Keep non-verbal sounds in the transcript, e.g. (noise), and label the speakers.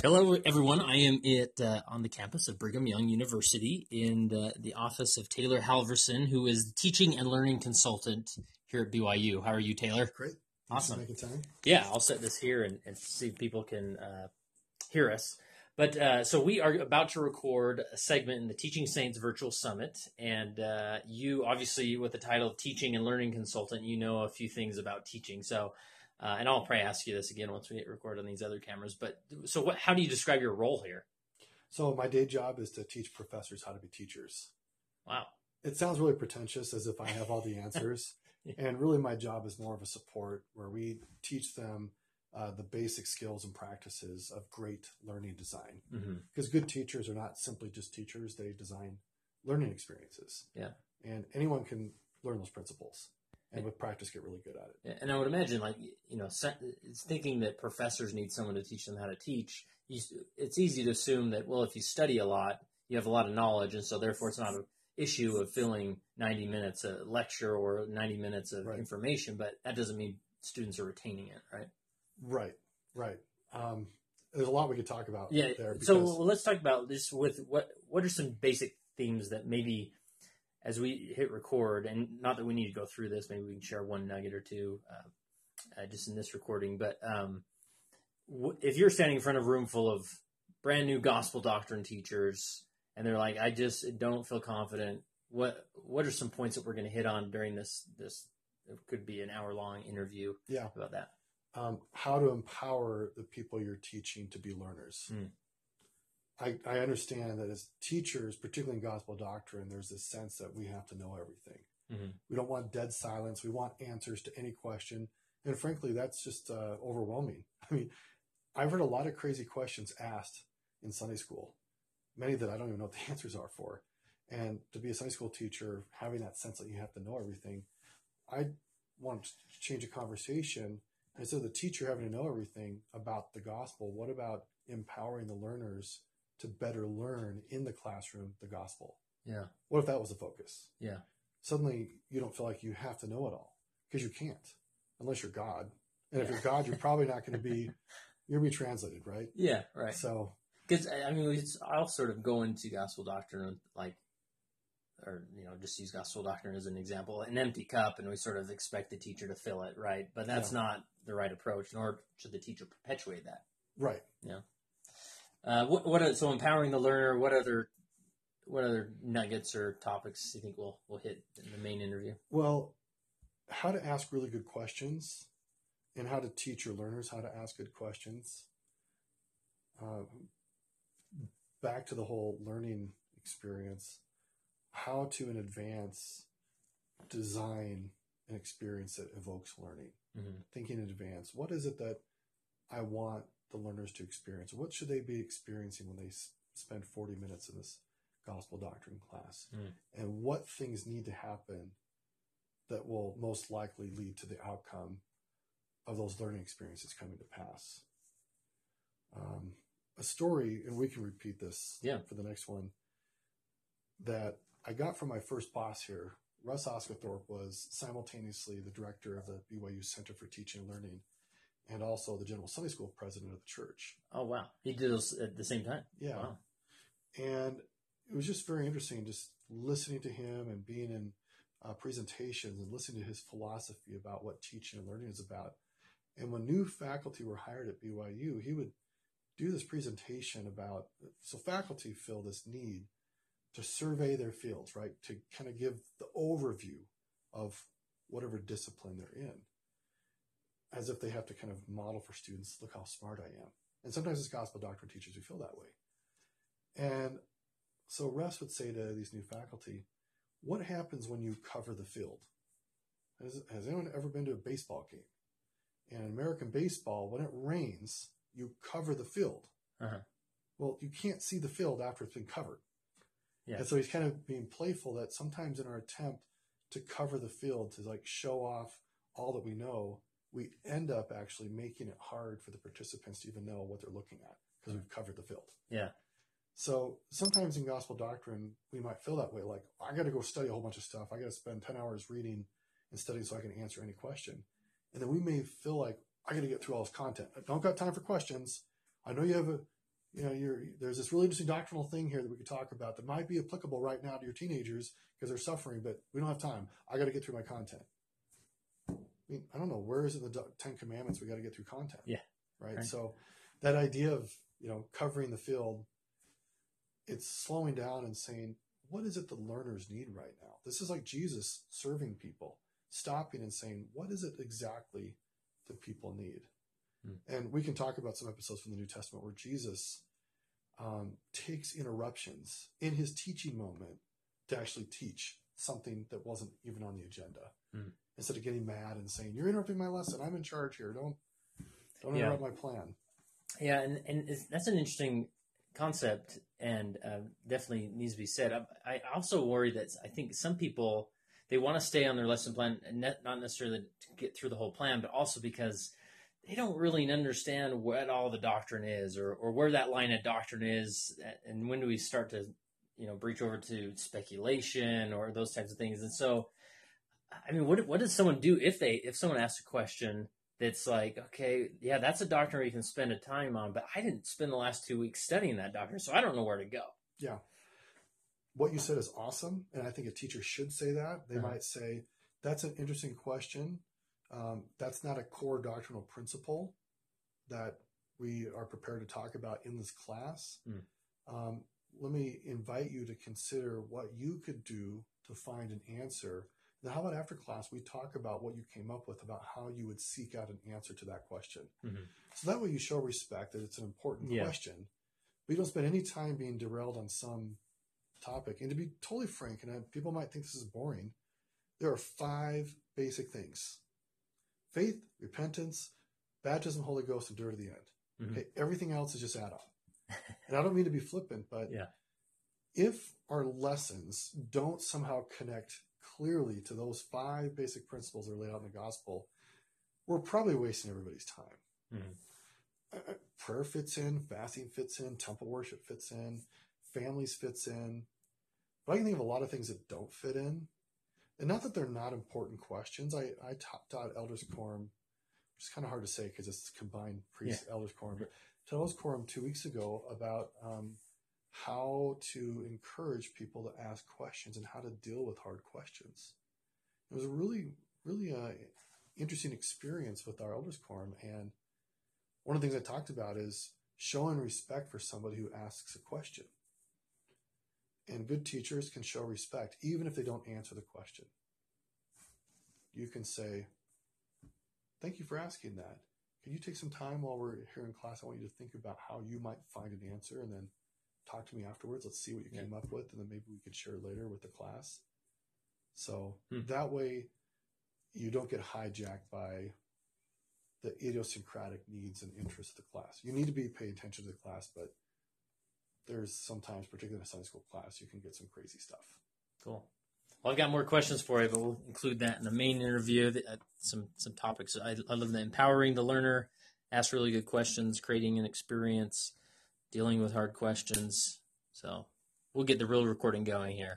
Speaker 1: Hello, everyone. I am at uh, on the campus of Brigham Young University in the, the office of Taylor Halverson, who is teaching and learning consultant here at BYU. How are you, Taylor?
Speaker 2: Great.
Speaker 1: Awesome. Yeah, I'll set this here and, and see if people can uh, hear us. But uh, so we are about to record a segment in the Teaching Saints Virtual Summit, and uh, you obviously, with the title of Teaching and Learning Consultant, you know a few things about teaching. So uh, and I'll probably ask you this again once we hit record on these other cameras. But so, what? How do you describe your role here?
Speaker 2: So my day job is to teach professors how to be teachers.
Speaker 1: Wow.
Speaker 2: It sounds really pretentious, as if I have all the (laughs) answers. yeah. And really, my job is more of a support, where we teach them uh, the basic skills and practices of great learning design. Because mm-hmm. good teachers are not simply just teachers; they design learning experiences.
Speaker 1: Yeah.
Speaker 2: And anyone can learn those principles and with practice get really good at
Speaker 1: it. And I would imagine, like you know, it's thinking that professors need someone to teach them how to teach. It's easy to assume that well, if you study a lot, you have a lot of knowledge, and so therefore it's not an issue of filling 90 minutes a lecture or 90 minutes of right. information. But that doesn't mean students are retaining it, right?
Speaker 2: Right, right. Um, there's a lot we could talk about.
Speaker 1: Yeah.
Speaker 2: There
Speaker 1: because... So let's talk about this. With what what are some basic themes that maybe as we hit record, and not that we need to go through this, maybe we can share one nugget or two uh, uh, just in this recording. But um, w- if you're standing in front of a room full of brand new gospel doctrine teachers, and they're like, "I just don't feel confident," what what are some points that we're going to hit on during this this it could be an hour long interview?
Speaker 2: Yeah,
Speaker 1: about that.
Speaker 2: Um, how to empower the people you're teaching to be learners. Mm. I, I understand that as teachers, particularly in gospel doctrine, there's this sense that we have to know everything. Mm-hmm. We don't want dead silence. We want answers to any question. And frankly, that's just uh, overwhelming. (laughs) I mean, I've heard a lot of crazy questions asked in Sunday school, many that I don't even know what the (laughs) answers are for. And to be a Sunday school teacher, having that sense that you have to know everything, I want to change a conversation. Instead of the teacher having to know everything about the gospel, what about empowering the learners to better learn in the classroom the gospel.
Speaker 1: Yeah.
Speaker 2: What if that was the focus?
Speaker 1: Yeah.
Speaker 2: Suddenly you don't feel like you have to know it all because you can't unless you're God. And if you're God, you're probably not going to be, you're going to be translated, right?
Speaker 1: Yeah, right.
Speaker 2: So,
Speaker 1: because I mean, I'll sort of go into gospel doctrine like, or you know, just use gospel doctrine as an example, an empty cup, and we sort of expect the teacher to fill it, right? But that's yeah. not the right approach, nor should the teacher perpetuate that.
Speaker 2: Right.
Speaker 1: Yeah. Uh, what, what are, so empowering the learner? What other what other nuggets or topics do you think we'll we'll hit in the main interview?
Speaker 2: Well, how to ask really good questions, and how to teach your learners how to ask good questions. Uh, back to the whole learning experience, how to in advance design an experience that evokes learning. Mm-hmm. Thinking in advance, what is it that I want the learners to experience? What should they be experiencing when they s- spend 40 minutes in this gospel doctrine class? Mm. And what things need to happen that will most likely lead to the outcome of those learning experiences coming to pass? Um, a story, and we can repeat this
Speaker 1: yeah.
Speaker 2: for the next one, that I got from my first boss here. Russ Osguthorpe was simultaneously the director of the BYU Center for Teaching and Learning and also the general Sunday school president of the church.
Speaker 1: Oh wow, he did this at the same time.
Speaker 2: Yeah,
Speaker 1: wow.
Speaker 2: and it was just very interesting, just listening to him and being in uh, presentations and listening to his philosophy about what teaching and learning is about. And when new faculty were hired at BYU, he would do this presentation about so faculty feel this need to survey their fields, right? To kind of give the overview of whatever discipline they're in as if they have to kind of model for students, look how smart I am. And sometimes as gospel doctrine teachers, we feel that way. And so Russ would say to these new faculty, what happens when you cover the field? Has, has anyone ever been to a baseball game? And in American baseball, when it rains, you cover the field. Uh-huh. Well, you can't see the field after it's been covered. Yeah. And so he's kind of being playful that sometimes in our attempt to cover the field, to like show off all that we know, we end up actually making it hard for the participants to even know what they're looking at because we've covered the field.
Speaker 1: Yeah.
Speaker 2: So sometimes in gospel doctrine, we might feel that way. Like, I got to go study a whole bunch of stuff. I got to spend 10 hours reading and studying so I can answer any question. And then we may feel like, I got to get through all this content. I don't got time for questions. I know you have a, you know, you're, there's this really interesting doctrinal thing here that we could talk about that might be applicable right now to your teenagers because they're suffering, but we don't have time. I got to get through my content. I mean, I don't know where is it in the Ten Commandments we got to get through content.
Speaker 1: Yeah.
Speaker 2: Right?
Speaker 1: Right.
Speaker 2: So that idea of you know covering the field, it's slowing down and saying, what is it the learners need right now? This is like Jesus serving people, stopping and saying, what is it exactly that people need?
Speaker 1: Hmm.
Speaker 2: And we can talk about some episodes from the New Testament where Jesus um, takes interruptions in his teaching moment to actually teach something that wasn't even on the agenda.
Speaker 1: Hmm.
Speaker 2: Instead of getting mad and saying, "You're interrupting my lesson. I'm in charge here. Don't don't
Speaker 1: Yeah.
Speaker 2: interrupt my plan."
Speaker 1: Yeah, and, and it's, that's an interesting concept and uh, definitely needs to be said. I, I also worry that I think some people they want to stay on their lesson plan, and not not necessarily to get through the whole plan, but also because they don't really understand what all the doctrine is, or or where that line of doctrine is, and when do we start to you know breach over to speculation or those types of things. And so, I mean, what what does someone do if they if someone asks a question? that's like, okay, yeah, that's a doctrine you can spend a time on, but I didn't spend the last two weeks studying that doctrine, so I don't know where to go.
Speaker 2: Yeah, what you said is awesome, and I think a teacher should say that. They
Speaker 1: Uh-huh.
Speaker 2: might say, "That's an interesting question. Um, that's not a core doctrinal principle that we are prepared to talk about in this class.
Speaker 1: Hmm.
Speaker 2: Um, let me invite you to consider what you could do to find an answer. Then, how about after class, we talk about what you came up with about how you would seek out an answer to that question?
Speaker 1: Mhm.
Speaker 2: So that way you show respect that it's an important
Speaker 1: Yeah.
Speaker 2: question. But you don't spend any time being derailed on some topic. And to be totally frank, and I, people might think this is boring, there are five basic things faith, repentance, baptism, Holy Ghost, and endure to the end.
Speaker 1: Mhm.
Speaker 2: Okay, everything else is just add on. And I don't mean to be flippant, but
Speaker 1: Yeah.
Speaker 2: if our lessons don't somehow connect clearly to those five basic principles that are laid out in the gospel, we're probably wasting everybody's time.
Speaker 1: Mhm.
Speaker 2: Uh, uh, prayer fits in, fasting fits in, temple worship fits in, families fits in. But I can think of a lot of things that don't fit in. And not that they're not important questions. I, I taught, taught elders quorum, which is kind of hard to say because it's combined priest elders quorum, but elders quorum two weeks ago about um, how to encourage people to ask questions and how to deal with hard questions. It was a really, really uh, interesting experience with our elders quorum. And one of the things I talked about is showing respect for somebody who asks a question. And good teachers can show respect even if they don't answer the question. You can say, Thank you for asking that. Can you take some time while we're here in class? I want you to think about how you might find an answer and then talk to me afterwards. Let's see what you
Speaker 1: Yeah.
Speaker 2: came up with, and then maybe we could share later with the class. So
Speaker 1: Hmm.
Speaker 2: that way, you don't get hijacked by the idiosyncratic needs and interests of the class. You need to be paying attention to the class, but there's sometimes, particularly in a Sunday school class, you can get some crazy stuff.
Speaker 1: Cool. Well, I've got more questions for you, but we'll include that in the main interview. uh, Some some topics. I, I love the empowering the learner, ask really good questions, creating an experience, dealing with hard questions. So we'll get the real recording going here.